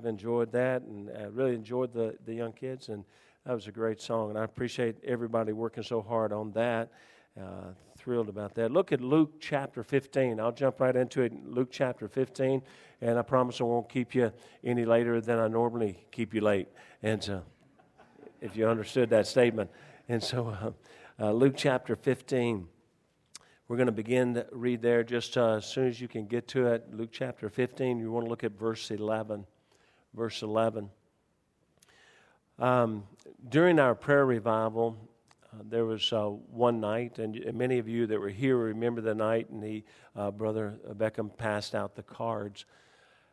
I've enjoyed that and I really enjoyed the, the young kids. And that was a great song. And I appreciate everybody working so hard on that. Uh, thrilled about that. Look at Luke chapter 15. I'll jump right into it. Luke chapter 15. And I promise I won't keep you any later than I normally keep you late. And so, if you understood that statement. And so, uh, uh, Luke chapter 15. We're going to begin to read there just uh, as soon as you can get to it. Luke chapter 15, you want to look at verse 11. Verse 11. Um, during our prayer revival, uh, there was uh, one night, and, many of you that were here remember the night, and the uh, brother Beckham passed out the cards.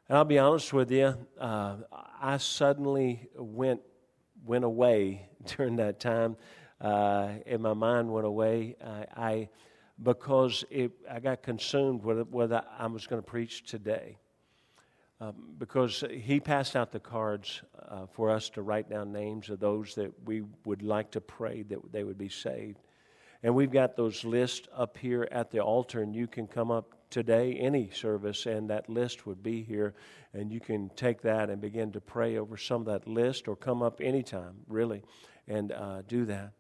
And I'll be honest with you, uh, I suddenly went went away during that time, uh, and my mind went away. I, I because it, I got consumed with whether I was going to preach today. Um, because he passed out the cards uh, for us to write down names of those that we would like to pray that they would be saved. And we've got those lists up here at the altar, and you can come up today, any service, and that list would be here. And you can take that and begin to pray over some of that list or come up anytime, really, and uh, do that.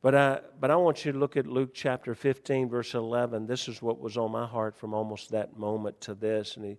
But I, but I want you to look at Luke chapter 15, verse 11. This is what was on my heart from almost that moment to this. And he,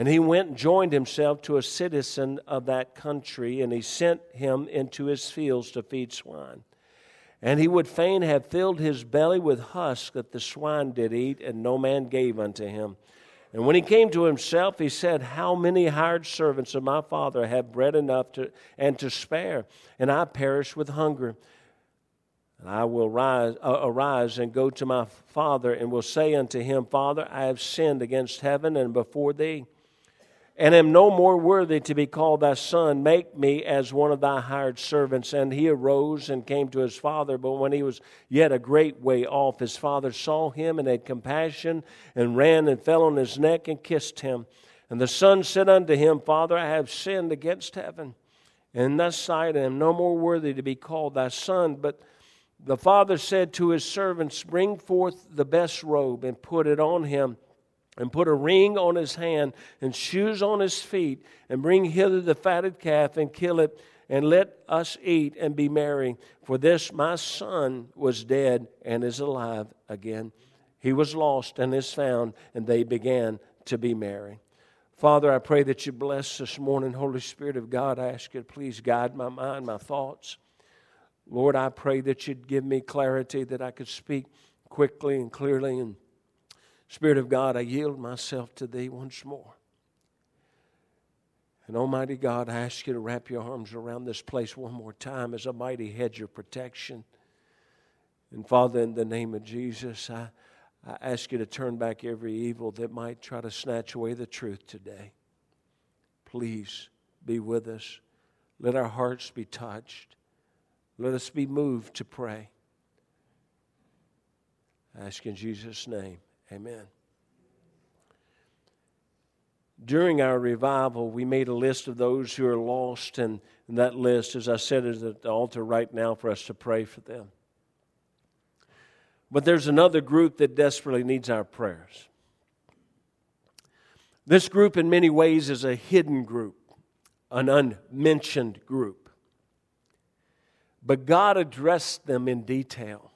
And he went and joined himself to a citizen of that country, and he sent him into his fields to feed swine. And he would fain have filled his belly with husk that the swine did eat, and no man gave unto him. And when he came to himself, he said, How many hired servants of my father have bread enough to, and to spare, and I perish with hunger? And I will rise, uh, arise and go to my father and will say unto him, Father, I have sinned against heaven and before thee, and am no more worthy to be called thy son. Make me as one of thy hired servants. And he arose and came to his father. But when he was yet a great way off, his father saw him and had compassion and ran and fell on his neck and kissed him. And the son said unto him, Father, I have sinned against heaven, and in thy sight I am no more worthy to be called thy son. But the father said to his servants, Bring forth the best robe and put it on him, and put a ring on his hand and shoes on his feet, and bring hither the fatted calf and kill it, and let us eat and be merry. For this my son was dead and is alive again. He was lost and is found, and they began to be merry. Father, I pray that you bless this morning. Holy Spirit of God, I ask you to please guide my mind, my thoughts. Lord, I pray that you'd give me clarity that I could speak quickly and clearly. And Spirit of God, I yield myself to thee once more. And Almighty God, I ask you to wrap your arms around this place one more time as a mighty hedge of protection. And Father, in the name of Jesus, I, I ask you to turn back every evil that might try to snatch away the truth today. Please be with us. Let our hearts be touched. Let us be moved to pray. I ask in Jesus' name, amen. During our revival, we made a list of those who are lost, and, that list, as I said, is at the altar right now for us to pray for them. But there's another group that desperately needs our prayers. This group, in many ways, is a hidden group, an unmentioned group. But God addressed them in detail.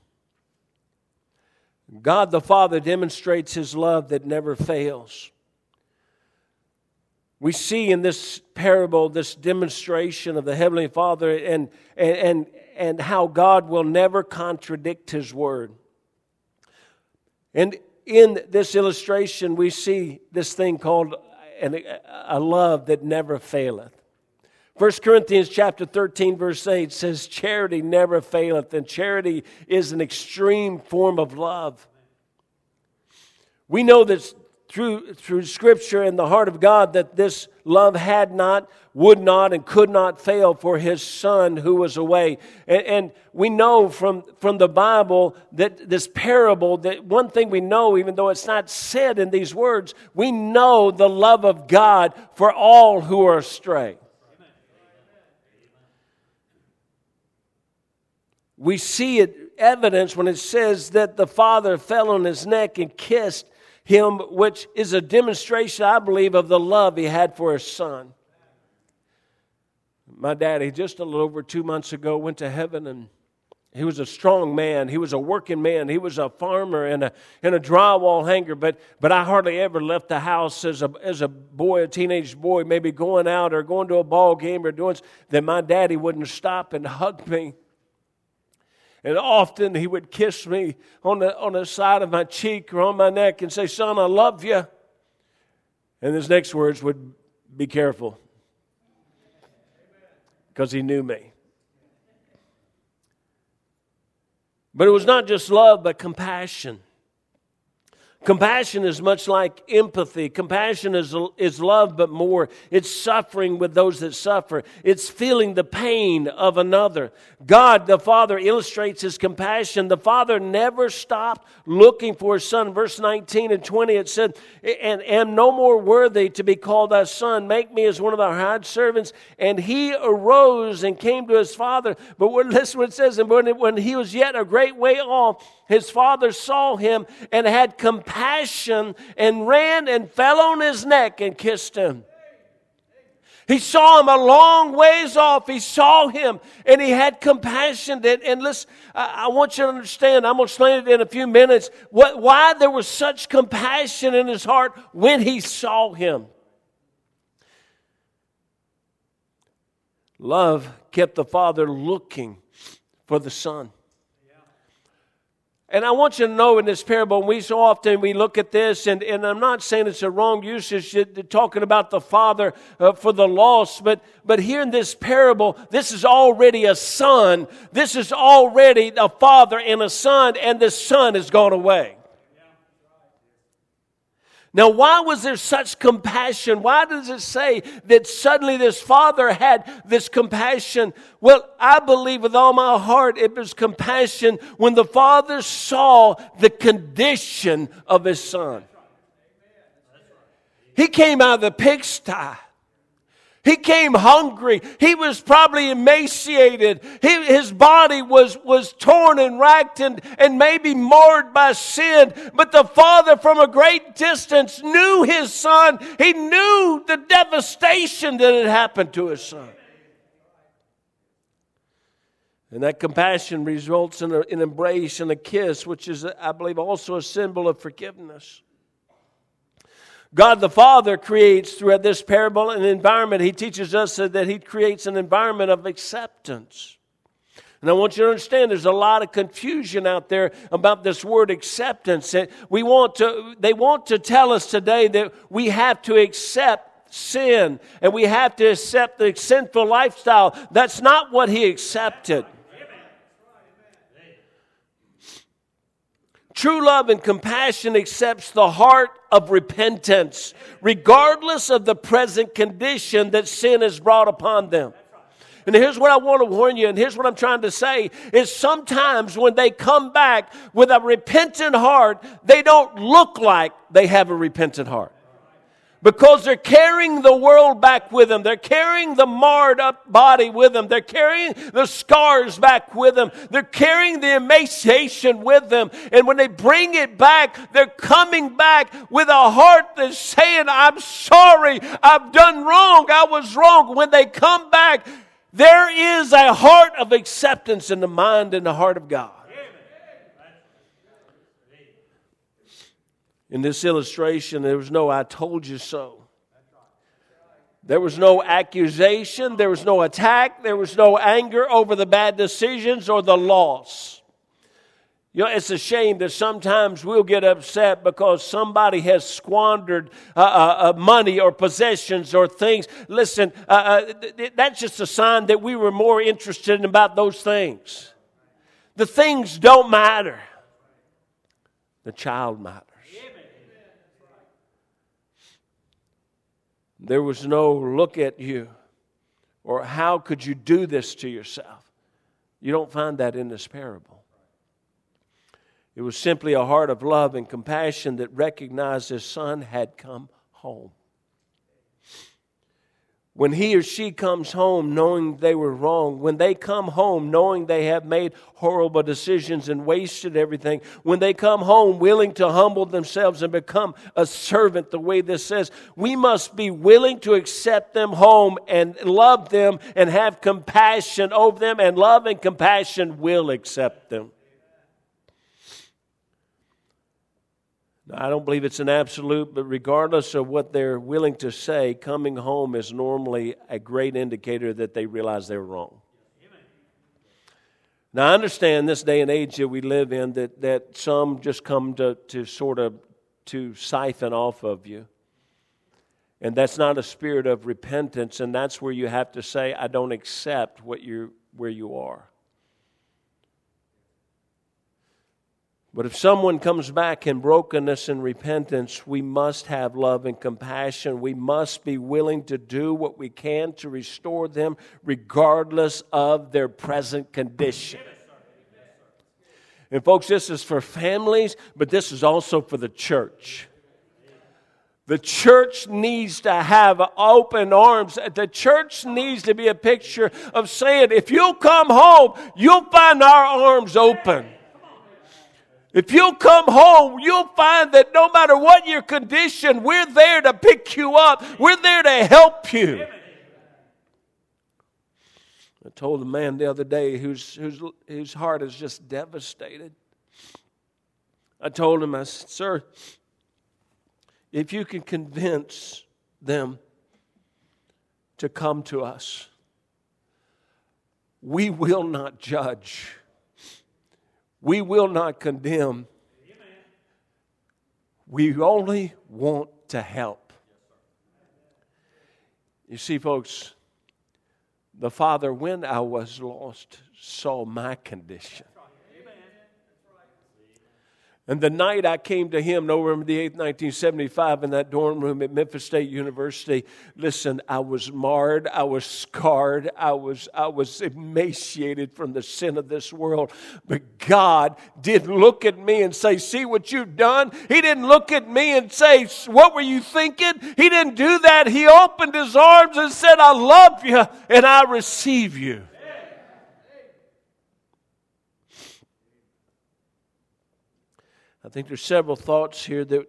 God the Father demonstrates his love that never fails. We see in this parable this demonstration of the Heavenly Father and, and, and, and how God will never contradict his word. And in this illustration, we see this thing called a love that never faileth. 1 Corinthians chapter 13 verse 8 says charity never faileth and charity is an extreme form of love. We know that through, through Scripture and the heart of God that this love had not, would not, and could not fail for his son who was away. And, and, we know from, from the Bible that this parable, that one thing we know, even though it's not said in these words, we know the love of God for all who are astray. We see it evidence when it says that the father fell on his neck and kissed him, which is a demonstration, I believe, of the love he had for his son. My daddy, just a little over two months ago, went to heaven and he was a strong man. He was a working man. He was a farmer and a, and a drywall hanger. But, but I hardly ever left the house as a, as a boy, a teenage boy, maybe going out or going to a ball game or doing, that my daddy wouldn't stop and hug me and often he would kiss me on the, on the side of my cheek or on my neck and say, Son, I love you. And his next words would be careful because he knew me. But it was not just love, but compassion. Compassion is much like empathy. Compassion is, is love, but more. It's suffering with those that suffer. It's feeling the pain of another. God, the Father, illustrates his compassion. The Father never stopped looking for his Son. Verse 19 and 20, it said, And am no more worthy to be called thy Son. Make me as one of thy hired servants. And he arose and came to his Father. But listen what it says, and when, when he was yet a great way off, his father saw him and had compassion and ran and fell on his neck and kissed him. He saw him a long ways off. He saw him and he had compassion. And, and listen, I, I, want you to understand, I'm going to explain it in a few minutes, what, why there was such compassion in his heart when he saw him. Love kept the father looking for the son. And I want you to know in this parable, we so often we look at this, and, and I'm not saying it's a wrong usage talking about the father uh, for the lost, but, but here in this parable, this is already a son. This is already a father and a son, and the son has gone away. Now, why was there such compassion? Why does it say that suddenly this father had this compassion? Well, I believe with all my heart it was compassion when the father saw the condition of his son. He came out of the pigsty. He came hungry. He was probably emaciated. He, his body was, was torn and racked and, and maybe marred by sin. But the father from a great distance knew his son. He knew the devastation that had happened to his son. And that compassion results in an embrace and a kiss, which is, I believe, also a symbol of forgiveness. God the Father creates throughout this parable an environment. He teaches us that He creates an environment of acceptance. And I want you to understand there's a lot of confusion out there about this word acceptance. We want to, they want to tell us today that we have to accept sin and we have to accept the sinful lifestyle. That's not what he accepted. True love and compassion accepts the heart of repentance, regardless of the present condition that sin has brought upon them. And here's what I want to warn you, and here's what I'm trying to say is sometimes when they come back with a repentant heart, they don't look like they have a repentant heart because they're carrying the world back with them. They're carrying the marred up body with them. They're carrying the scars back with them. They're carrying the emaciation with them. And when they bring it back, they're coming back with a heart that's saying, I'm sorry. I've done wrong. I was wrong. When they come back, there is a heart of acceptance in the mind and the heart of God. In this illustration, there was no I told you so. There was no accusation, there was no attack, there was no anger over the bad decisions or the loss. You know, it's a shame that sometimes we'll get upset because somebody has squandered uh, uh, uh money or possessions or things. Listen, uh, uh th- that's just a sign that we were more interested in about those things. The things don't matter. The child matters. There was no look at you or how could you do this to yourself. You don't find that in this parable. It was simply a heart of love and compassion that recognized his son had come home when he or she comes home knowing they were wrong, when they come home knowing they have made horrible decisions and wasted everything, when they come home willing to humble themselves and become a servant, the way this says, we must be willing to accept them home and love them and have compassion over them, and love and compassion will accept them. I don't believe it's an absolute, but regardless of what they're willing to say, coming home is normally a great indicator that they realize they're wrong. Now, I understand this day and age that we live in that, that some just come to, to sort of to siphon off of you. And that's not a spirit of repentance, and that's where you have to say, I don't accept what you where you are. But if someone comes back in brokenness and repentance, we must have love and compassion. We must be willing to do what we can to restore them, regardless of their present condition. And, folks, this is for families, but this is also for the church. The church needs to have open arms. The church needs to be a picture of saying, if you'll come home, you'll find our arms open. If you'll come home, you'll find that no matter what your condition, we're there to pick you up. We're there to help you. I told a man the other day whose, whose, whose heart is just devastated. I told him, I said, Sir, if you can convince them to come to us, we will not judge we will not condemn. We only want to help. You see, folks, the Father, when I was lost, saw my condition. And the night I came to him, November the 8th, 1975, in that dorm room at Memphis State University, listen, I was marred, I was scarred, I was, I was emaciated from the sin of this world. But God did look at me and say, See what you've done? He didn't look at me and say, What were you thinking? He didn't do that. He opened his arms and said, I love you and I receive you. I think there's several thoughts here that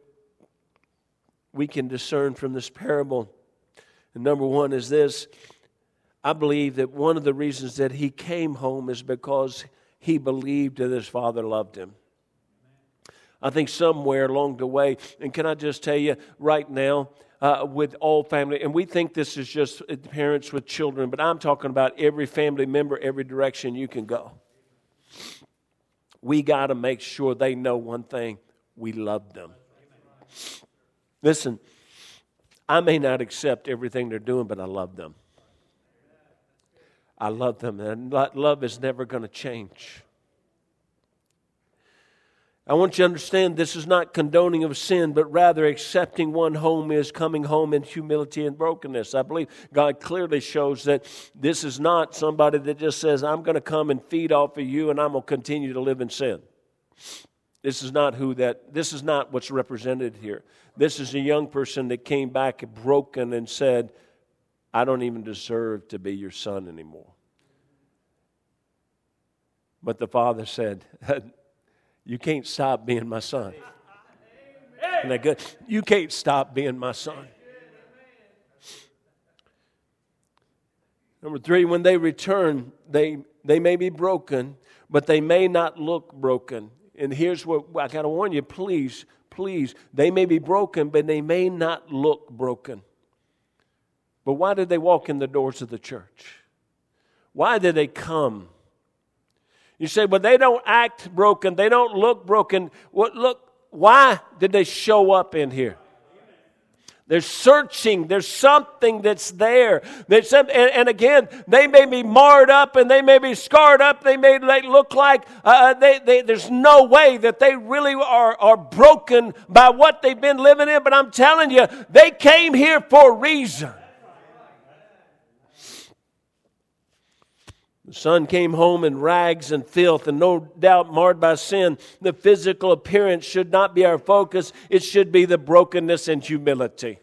we can discern from this parable. And number one is this I believe that one of the reasons that he came home is because he believed that his father loved him. I think somewhere along the way, and can I just tell you right now, uh, with all family, and we think this is just parents with children, but I'm talking about every family member, every direction you can go we got to make sure they know one thing we love them. Listen, I may not accept everything they're doing, but I love them. I love them, and love is never going to change. I want you to understand this is not condoning of sin, but rather accepting one home is coming home in humility and brokenness. I believe God clearly shows that this is not somebody that just says, I'm going to come and feed off of you and I'm going to continue to live in sin. This is not who that, this is not what's represented here. This is a young person that came back broken and said, I don't even deserve to be your son anymore. But the father said, You can't stop being my son. Isn't that good? You can't stop being my son. Number three, when they return, they, they may be broken, but they may not look broken. And here's what I gotta warn you please, please, they may be broken, but they may not look broken. But why did they walk in the doors of the church? Why did they come? You say, well, they don't act broken. They don't look broken. What, look, why did they show up in here? They're searching. There's something that's there. There's some, and, and, again, they may be marred up and they may be scarred up. They may look like uh, uh, they, they, there's no way that they really are, are broken by what they've been living in. But I'm telling you, they came here for a reason. The son came home in rags and filth, and no doubt marred by sin. The physical appearance should not be our focus, it should be the brokenness and humility.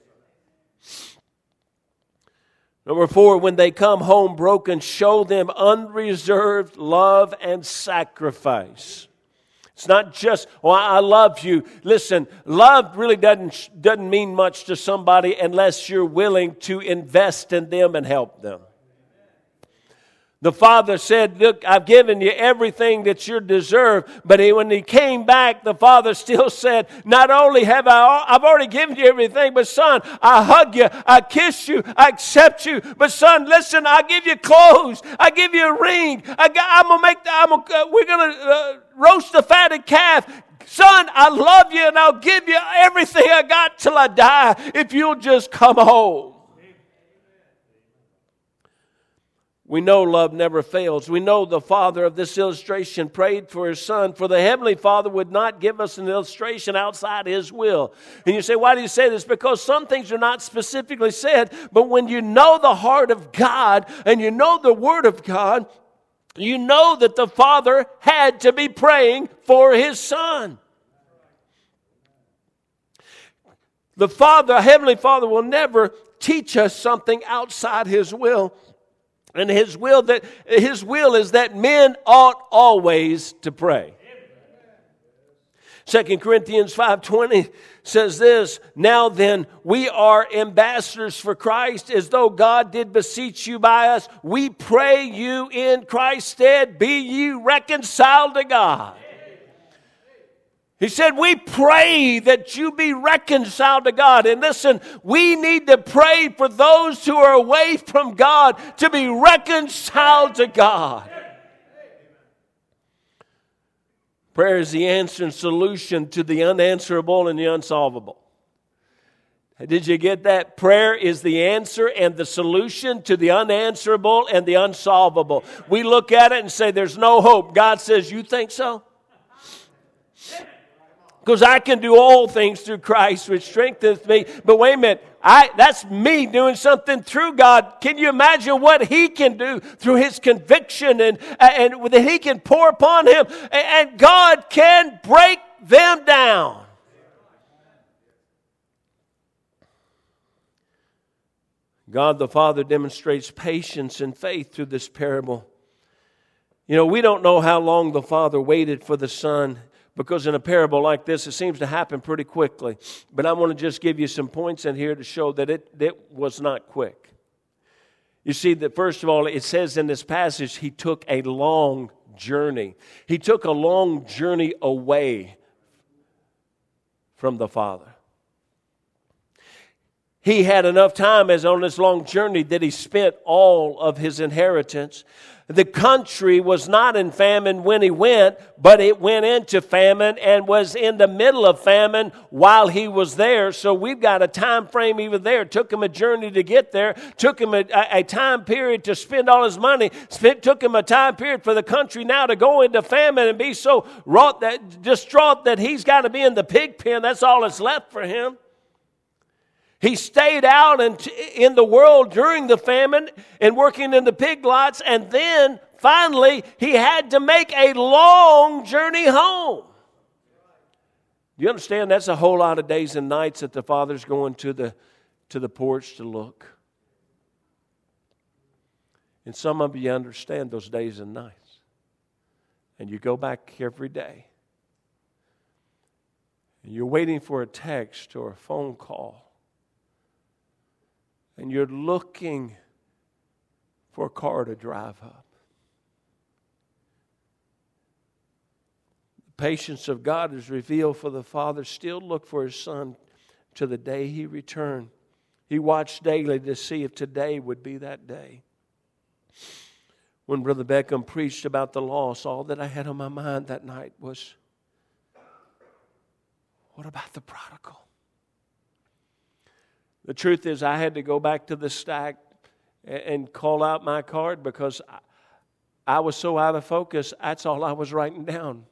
Number four, when they come home broken, show them unreserved love and sacrifice. It's not just, well, I love you. Listen, love really doesn't, doesn't mean much to somebody unless you're willing to invest in them and help them. The father said, Look, I've given you everything that you deserve. But he, when he came back, the father still said, Not only have I, I've already given you everything, but son, I hug you, I kiss you, I accept you. But son, listen, I give you clothes, I give you a ring. I, am gonna make, I'm gonna, uh, we're gonna uh, roast a fatted calf. Son, I love you and I'll give you everything I got till I die if you'll just come home. We know love never fails. We know the father of this illustration prayed for his son, for the heavenly father would not give us an illustration outside his will. And you say, why do you say this? Because some things are not specifically said, but when you know the heart of God and you know the word of God, you know that the father had to be praying for his son. The Father, Heavenly Father, will never teach us something outside His will. And his will that his will is that men ought always to pray. 2 Corinthians 5:20 says this, now then we are ambassadors for Christ as though God did beseech you by us. We pray you in Christ's stead be ye reconciled to God. He said, We pray that you be reconciled to God. And listen, we need to pray for those who are away from God to be reconciled to God. Prayer is the answer and solution to the unanswerable and the unsolvable. Did you get that? Prayer is the answer and the solution to the unanswerable and the unsolvable. We look at it and say, There's no hope. God says, You think so? Because I can do all things through Christ which strengthens me. But wait a minute, I, that's me doing something through God. Can you imagine what He can do through His conviction and, and that He can pour upon Him? And God can break them down. God the Father demonstrates patience and faith through this parable. You know, we don't know how long the Father waited for the Son because in a parable like this, it seems to happen pretty quickly. But I want to just give you some points in here to show that it, it was not quick. You see, that first of all, it says in this passage, he took a long journey. He took a long journey away from the Father. He had enough time as on this long journey that he spent all of his inheritance the country was not in famine when he went, but it went into famine and was in the middle of famine while he was there. So we've got a time frame even there. It took him a journey to get there, took him a, a time period to spend all his money, Spent, took him a time period for the country now to go into famine and be so wrought that distraught that he's got to be in the pig pen. That's all that's left for him. He stayed out in the world during the famine and working in the pig lots, and then finally he had to make a long journey home. You understand? That's a whole lot of days and nights that the father's going to the, to the porch to look. And some of you understand those days and nights. And you go back every day. And you're waiting for a text or a phone call and you're looking for a car to drive up. The patience of God is revealed for the Father still look for his Son to the day he returned. He watched daily to see if today would be that day. When Brother Beckham preached about the loss, all that I had on my mind that night was what about the prodigal? The truth is, I had to go back to the stack and call out my card because I was so out of focus. That's all I was writing down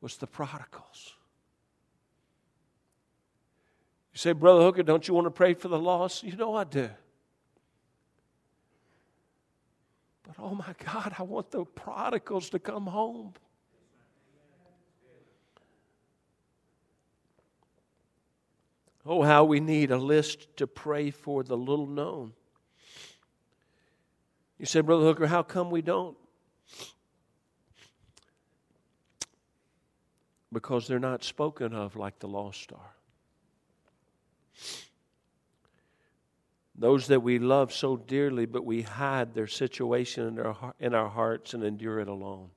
was the prodigals. You say, Brother Hooker, don't you want to pray for the lost? You know I do. But oh my God, I want the prodigals to come home. Oh, how we need a list to pray for the little known. You said, Brother Hooker, how come we don't? Because they're not spoken of like the lost are. Those that we love so dearly, but we hide their situation in our, in our hearts and endure it alone.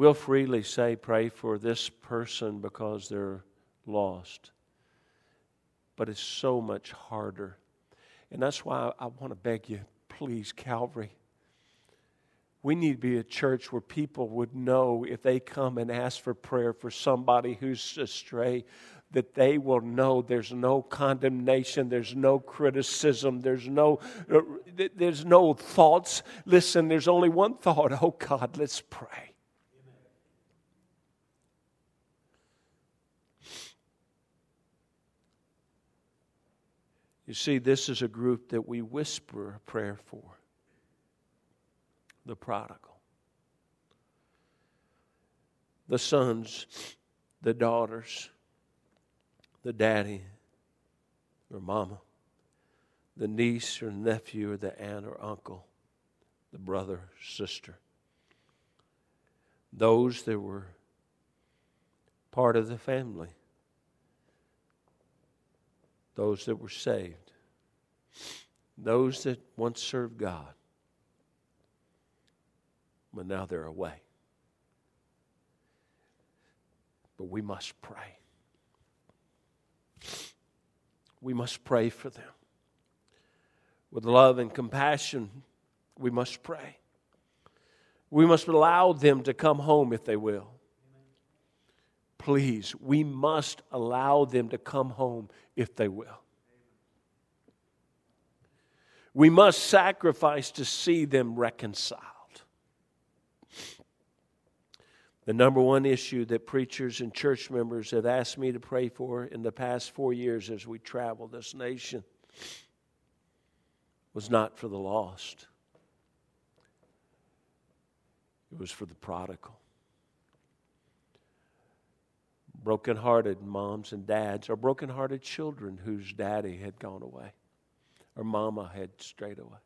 We'll freely say, pray for this person because they're lost. But it's so much harder. And that's why I, want to beg you, please, Calvary. We need to be a church where people would know if they come and ask for prayer for somebody who's astray, that they will know there's no condemnation, there's no criticism, there's no, uh, there's no thoughts. Listen, there's only one thought. Oh God, let's pray. You see, this is a group that we whisper a prayer for. The prodigal, the sons, the daughters, the daddy or mama, the niece or nephew or the aunt or uncle, the brother, sister. Those that were part of the family those that were saved, those that once served God, but now they're away. But we must pray. We must pray for them. With love and compassion, we must pray. We must allow them to come home if they will. Please, we must allow them to come home if they will. We must sacrifice to see them reconciled. The number one issue that preachers and church members have asked me to pray for in the past four years as we travel this nation was not for the lost, it was for the prodigal broken-hearted moms and dads or broken-hearted children whose daddy had gone away or mama had strayed away.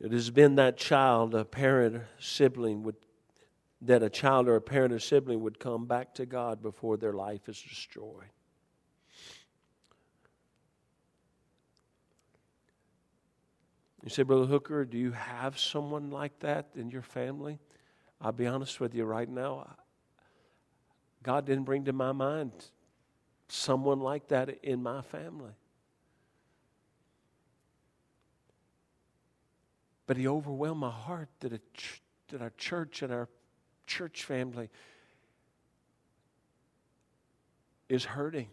It has been that child, a parent, sibling would that a child or a parent or sibling would come back to God before their life is destroyed. You say, Brother Hooker, do you have someone like that in your family? I'll be honest with you right now. God didn't bring to my mind someone like that in my family. But He overwhelmed my heart that, a ch- that our church and our church family is hurting.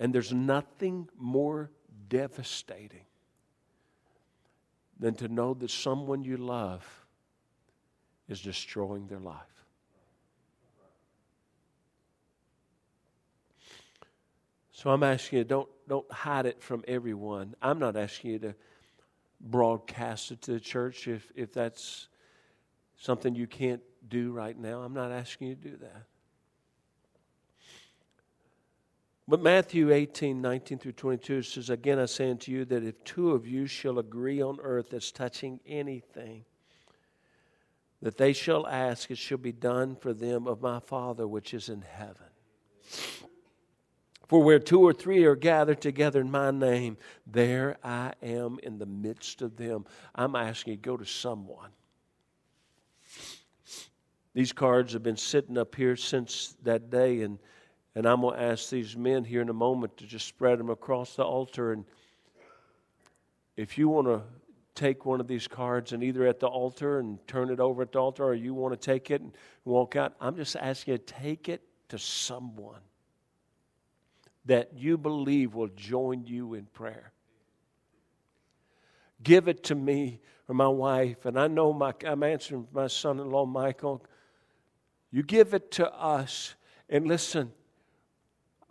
And there's nothing more devastating than to know that someone you love is destroying their life. So I'm asking you, don't, don't hide it from everyone. I'm not asking you to broadcast it to the church if, if that's something you can't do right now. I'm not asking you to do that. But Matthew 18, 19 through 22 says, Again, I say unto you that if two of you shall agree on earth as touching anything, that they shall ask, it shall be done for them of my Father which is in heaven. For where two or three are gathered together in my name, there I am in the midst of them. I'm asking you, go to someone. These cards have been sitting up here since that day, and and I'm going to ask these men here in a moment to just spread them across the altar. And if you want to take one of these cards and either at the altar and turn it over at the altar or you want to take it and walk out, I'm just asking you to take it to someone that you believe will join you in prayer. Give it to me or my wife. And I know my, I'm answering my son in law, Michael. You give it to us. And listen,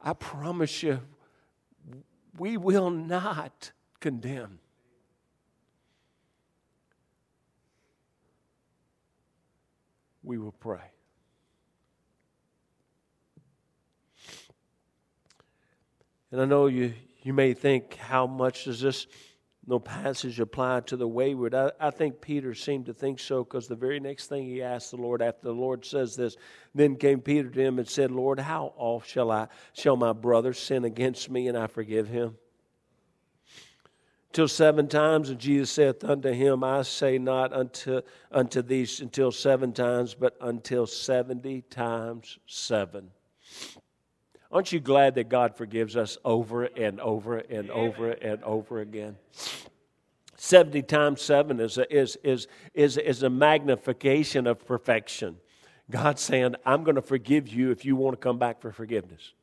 I promise you, we will not condemn. We will pray. And I know you, you may think, how much does this no passage apply to the wayward? I, I think Peter seemed to think so because the very next thing he asked the Lord after the Lord says this, then came Peter to him and said, Lord, how oft shall I shall my brother sin against me and I forgive him? Till seven times, and Jesus saith unto him, I say not unto, unto these until seven times, but until seventy times seven. Aren't you glad that God forgives us over and over and over and over again? 70 times 7 is a, is, is, is, is a magnification of perfection. God saying, I'm going to forgive you if you want to come back for forgiveness.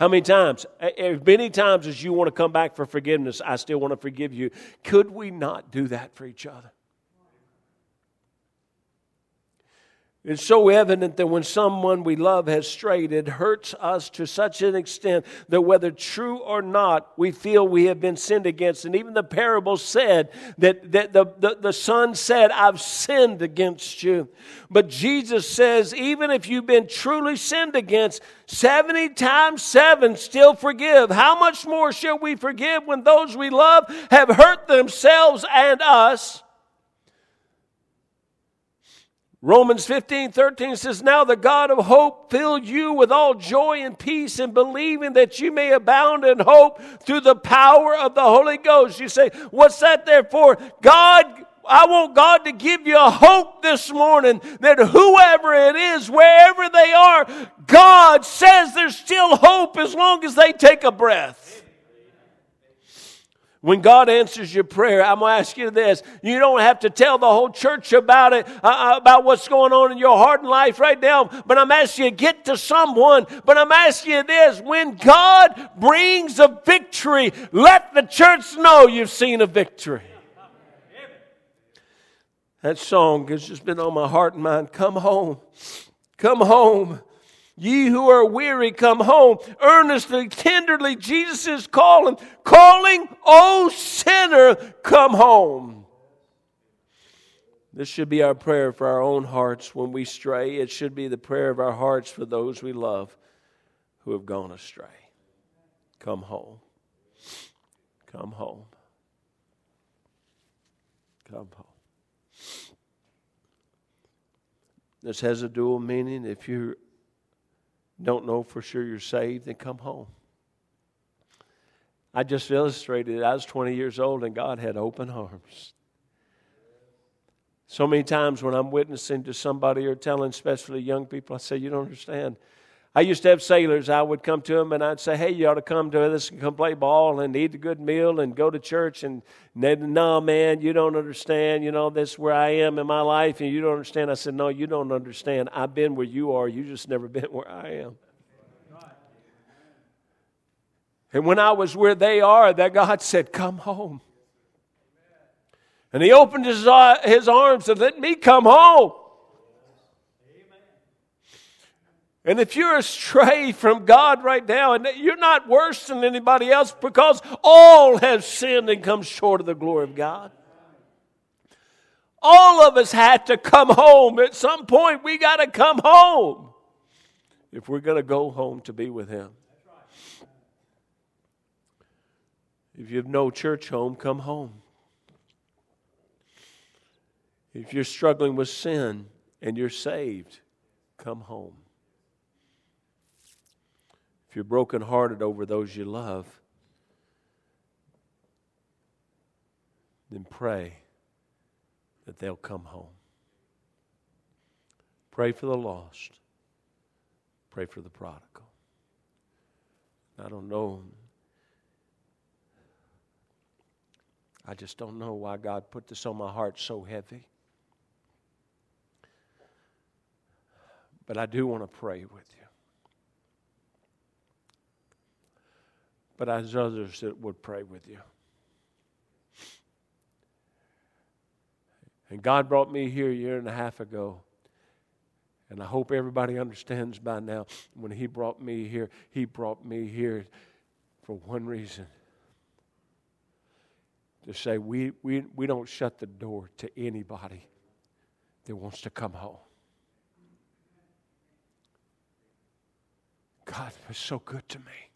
How many times? As many times as you want to come back for forgiveness, I still want to forgive you. Could we not do that for each other? It's so evident that when someone we love has strayed, it hurts us to such an extent that whether true or not, we feel we have been sinned against. And even the parable said that, that the, the, the son said, I've sinned against you. But Jesus says, even if you've been truly sinned against, 70 times 7 still forgive. How much more shall we forgive when those we love have hurt themselves and us? Romans 15, 13 says, Now the God of hope fill you with all joy and peace in believing that you may abound in hope through the power of the Holy Ghost. You say, What's that there for? God, I want God to give you a hope this morning that whoever it is, wherever they are, God says there's still hope as long as they take a breath. When God answers your prayer, I'm going to ask you this. You don't have to tell the whole church about it, uh, uh, about what's going on in your heart and life right now, but I'm asking you to get to someone. But I'm asking you this. When God brings a victory, let the church know you've seen a victory. That song has just been on my heart and mind. Come home. Come home. Ye who are weary, come home. Earnestly, tenderly, Jesus is calling, calling, O sinner, come home. This should be our prayer for our own hearts when we stray. It should be the prayer of our hearts for those we love who have gone astray. Come home. Come home. Come home. This has a dual meaning. If you're don't know for sure you're saved, then come home. I just illustrated it. I was 20 years old and God had open arms. So many times when I'm witnessing to somebody or telling, especially young people, I say, You don't understand. I used to have sailors. I would come to them and I'd say, "Hey, you ought to come to this and come play ball and eat a good meal and go to church." And they'd, "No, man, you don't understand. You know this is where I am in my life, and you don't understand." I said, "No, you don't understand. I've been where you are. You just never been where I am." And when I was where they are, that God said, "Come home." And He opened His, uh, his arms and let me come home. And if you're astray from God right now, and you're not worse than anybody else because all have sinned and come short of the glory of God. All of us had to come home. At some point, we got to come home if we're going to go home to be with Him. If you have no church home, come home. If you're struggling with sin and you're saved, come home. If you're brokenhearted over those you love, then pray that they'll come home. Pray for the lost. Pray for the prodigal. I don't know. I just don't know why God put this on my heart so heavy. But I do want to pray with you. But as others that would pray with you. And God brought me here a year and a half ago. And I hope everybody understands by now when He brought me here, He brought me here for one reason to say we, we, we don't shut the door to anybody that wants to come home. God was so good to me.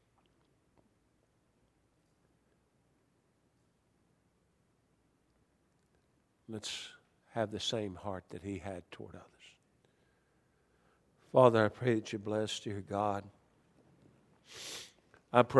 Let's have the same heart that he had toward others. Father, I pray that you bless, dear God. I pray.